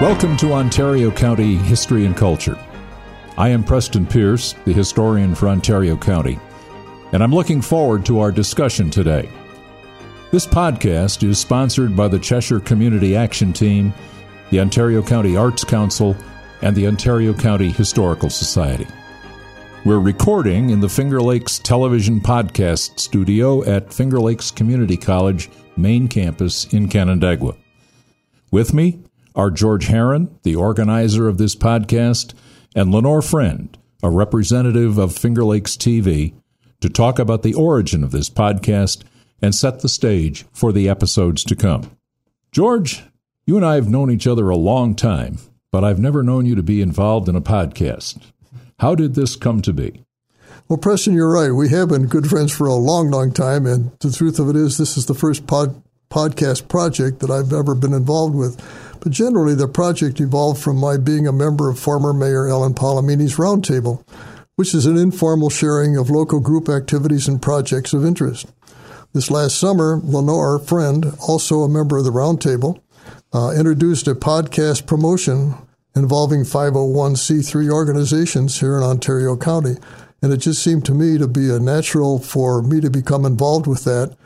Welcome to Ontario County History and Culture. I am Preston Pierce, the historian for Ontario County, and I'm looking forward to our discussion today. This podcast is sponsored by the Cheshire Community Action Team, the Ontario County Arts Council, and the Ontario County Historical Society. We're recording in the Finger Lakes Television Podcast Studio at Finger Lakes Community College, main campus in Canandaigua. With me are George Herron, the organizer of this podcast, and Lenore Friend, a representative of Finger Lakes TV, to talk about the origin of this podcast and set the stage for the episodes to come. George, you and I have known each other a long time, but I've never known you to be involved in a podcast. How did this come to be? Well, Preston, you're right. We have been good friends for a long, long time, and the truth of it is, this is the first pod, podcast project that I've ever been involved with. But generally, the project evolved from my being a member of former Mayor Ellen Polimeni's Roundtable, which is an informal sharing of local group activities and projects of interest. This last summer, Lenore, friend, also a member of the Roundtable, uh, introduced a podcast promotion involving 501c3 organizations here in Ontario County. And it just seemed to me to be a natural for me to become involved with that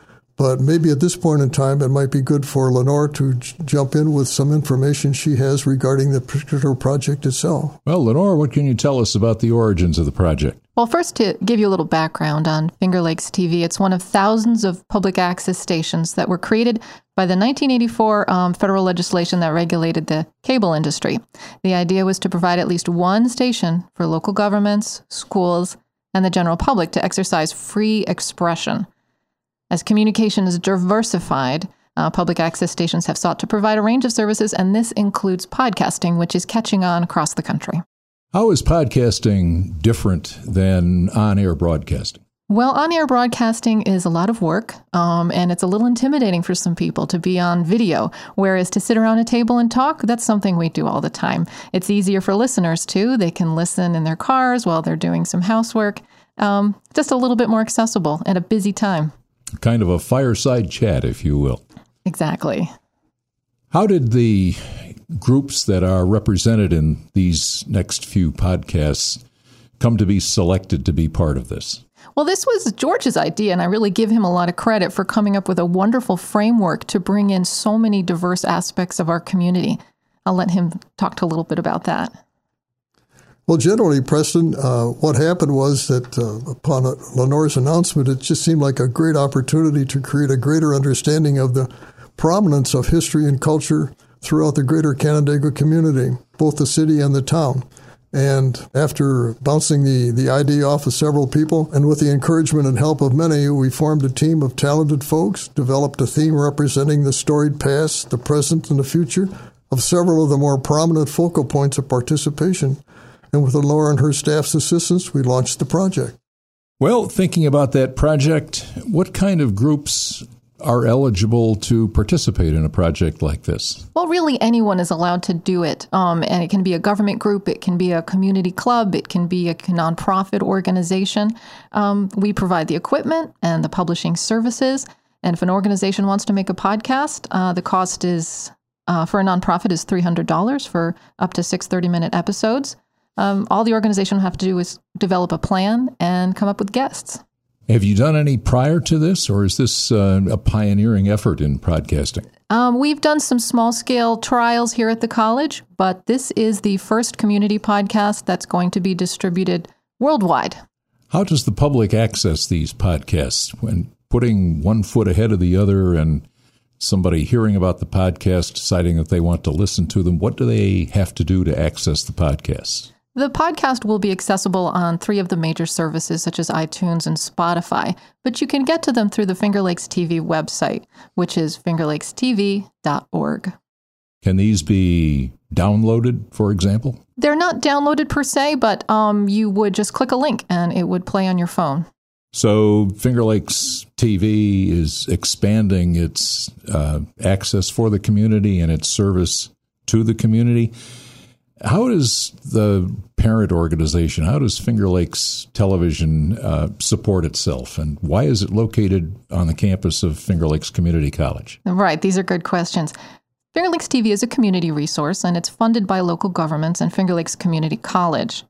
but maybe at this point in time, it might be good for Lenore to j- jump in with some information she has regarding the particular project itself. Well, Lenore, what can you tell us about the origins of the project? Well, first, to give you a little background on Finger Lakes TV, it's one of thousands of public access stations that were created by the 1984 um, federal legislation that regulated the cable industry. The idea was to provide at least one station for local governments, schools, and the general public to exercise free expression. As communication is diversified, uh, public access stations have sought to provide a range of services, and this includes podcasting, which is catching on across the country. How is podcasting different than on air broadcasting? Well, on air broadcasting is a lot of work, um, and it's a little intimidating for some people to be on video. Whereas to sit around a table and talk, that's something we do all the time. It's easier for listeners too. They can listen in their cars while they're doing some housework. Um, just a little bit more accessible at a busy time kind of a fireside chat, if you will. Exactly. How did the groups that are represented in these next few podcasts come to be selected to be part of this? Well, this was George's idea, and I really give him a lot of credit for coming up with a wonderful framework to bring in so many diverse aspects of our community. I'll let him talk a little bit about that. Well, generally, Preston, uh, what happened was that uh, upon Lenore's announcement, it just seemed like a great opportunity to create a greater understanding of the prominence of history and culture throughout the greater Canandaigua community, both the city and the town. And after bouncing the, the idea off of several people, and with the encouragement and help of many, we formed a team of talented folks, developed a theme representing the storied past, the present, and the future of several of the more prominent focal points of participation and with Laura and her staff's assistance, we launched the project. Well, thinking about that project, what kind of groups are eligible to participate in a project like this? Well, really, anyone is allowed to do it. Um, and it can be a government group, it can be a community club, it can be a nonprofit organization. Um, we provide the equipment and the publishing services. And if an organization wants to make a podcast, uh, the cost is uh, for a nonprofit is $300 for up to six 30 minute episodes. Um, all the organization will have to do is develop a plan and come up with guests. Have you done any prior to this, or is this uh, a pioneering effort in podcasting? Um, we've done some small scale trials here at the college, but this is the first community podcast that's going to be distributed worldwide. How does the public access these podcasts when putting one foot ahead of the other and somebody hearing about the podcast, deciding that they want to listen to them? What do they have to do to access the podcasts? The podcast will be accessible on three of the major services, such as iTunes and Spotify, but you can get to them through the Finger Lakes TV website, which is fingerlakestv.org. Can these be downloaded, for example? They're not downloaded per se, but um, you would just click a link and it would play on your phone. So Finger Lakes TV is expanding its uh, access for the community and its service to the community. How does the parent organization, how does Finger Lakes Television uh, support itself, and why is it located on the campus of Finger Lakes Community College? Right, these are good questions. Finger Lakes TV is a community resource and it's funded by local governments and Finger Lakes Community College.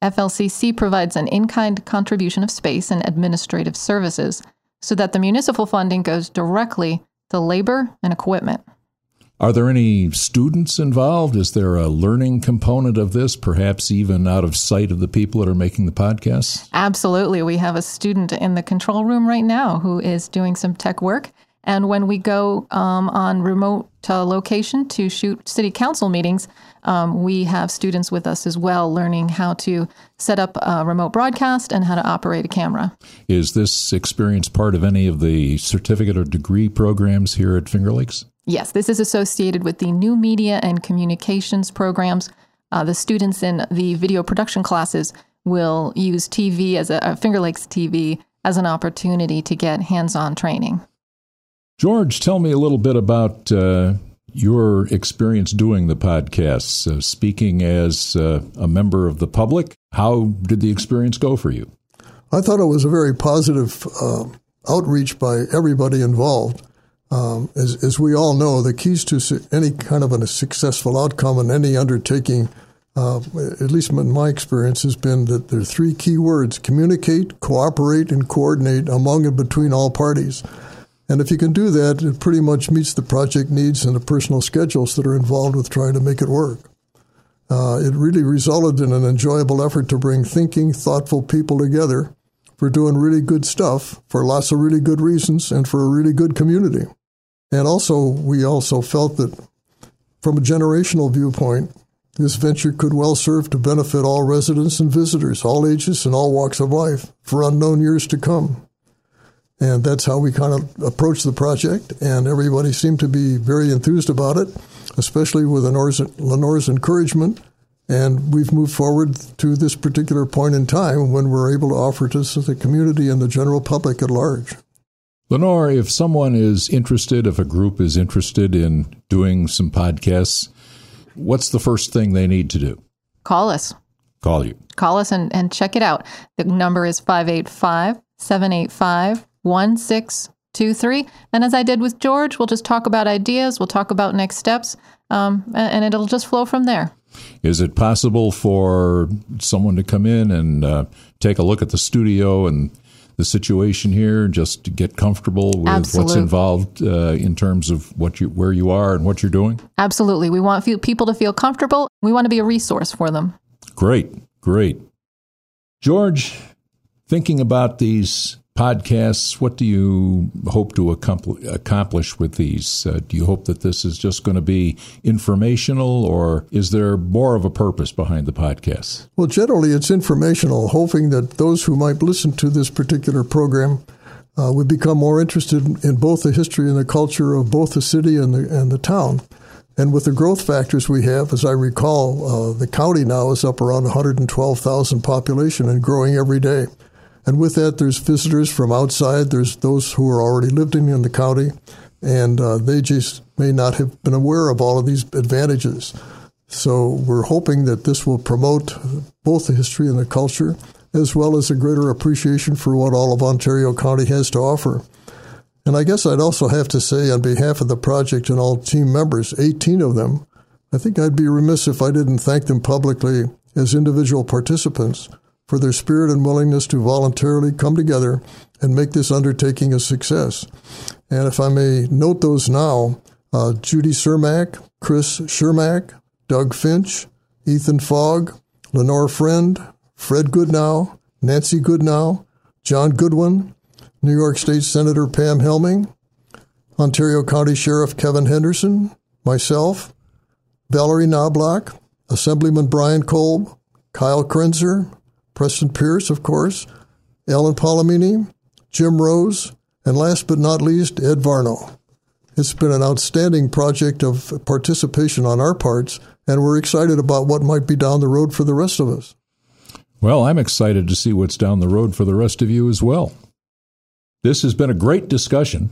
FLCC provides an in kind contribution of space and administrative services so that the municipal funding goes directly to labor and equipment. Are there any students involved? Is there a learning component of this, perhaps even out of sight of the people that are making the podcast? Absolutely. We have a student in the control room right now who is doing some tech work. And when we go um, on remote uh, location to shoot city council meetings, um, we have students with us as well learning how to set up a remote broadcast and how to operate a camera. Is this experience part of any of the certificate or degree programs here at Finger Lakes? Yes, this is associated with the new media and communications programs. Uh, the students in the video production classes will use TV as a, a Finger Lakes TV as an opportunity to get hands on training. George, tell me a little bit about uh, your experience doing the podcasts, uh, speaking as uh, a member of the public. How did the experience go for you? I thought it was a very positive uh, outreach by everybody involved. Um, as, as, we all know, the keys to any kind of a successful outcome in any undertaking, uh, at least in my experience, has been that there are three key words communicate, cooperate, and coordinate among and between all parties. And if you can do that, it pretty much meets the project needs and the personal schedules that are involved with trying to make it work. Uh, it really resulted in an enjoyable effort to bring thinking, thoughtful people together for doing really good stuff for lots of really good reasons and for a really good community. And also, we also felt that from a generational viewpoint, this venture could well serve to benefit all residents and visitors, all ages and all walks of life, for unknown years to come. And that's how we kind of approached the project. And everybody seemed to be very enthused about it, especially with Lenore's, Lenore's encouragement. And we've moved forward to this particular point in time when we're able to offer this to the community and the general public at large. Lenore, if someone is interested, if a group is interested in doing some podcasts, what's the first thing they need to do? Call us. Call you. Call us and, and check it out. The number is 585 785 1623. And as I did with George, we'll just talk about ideas, we'll talk about next steps, um, and, and, it'll just flow from there. Is it possible for someone to come in and uh, take a look at the studio and the situation here, just to get comfortable with Absolutely. what's involved uh, in terms of what you, where you are and what you're doing? Absolutely. We want people to feel comfortable. We want to be a resource for them. Great, great. George, thinking about these podcasts. What do you hope to accomplish with these? Uh, do you hope that this is just going to be informational, or is there more of a purpose behind the podcasts? Well, generally, it's informational, hoping that those who might listen to this particular program uh, would become more interested in both the history and the culture of both the city and the, and the town. And with the growth factors we have, as I recall, uh, the county now is up around 112,000 population and growing every day. And with that, there's visitors from outside. There's those who are already living in the county, and uh, they just may not have been aware of all of these advantages. So we're hoping that this will promote both the history and the culture, as well as a greater appreciation for what all of Ontario County has to offer. And I guess I'd also have to say, on behalf of the project and all team members, 18 of them, I think I'd be remiss if I didn't thank them publicly as individual participants for their spirit and willingness to voluntarily come together and make this undertaking a success. And if I may note those now, uh, Judy Cermak, Chris Shermack, Doug Finch, Ethan Fogg, Lenore Friend, Fred Goodnow, Nancy Goodnow, John Goodwin, New York State Senator Pam Helming, Ontario County Sheriff Kevin Henderson, myself, Valerie Knobloch, Assemblyman Brian Kolb, Kyle Krenzer, Preston Pierce, of course, Alan Polimeni, Jim Rose, and last but not least, Ed Varno. It's been an outstanding project of participation on our parts, and we're excited about what might be down the road for the rest of us. Well, I'm excited to see what's down the road for the rest of you as well. This has been a great discussion.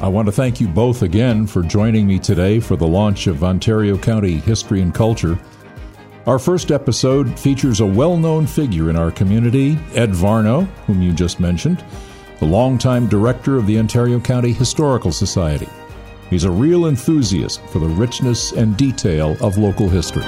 I want to thank you both again for joining me today for the launch of Ontario County History and Culture. Our first episode features a well known figure in our community, Ed Varno, whom you just mentioned, the longtime director of the Ontario County Historical Society. He's a real enthusiast for the richness and detail of local history.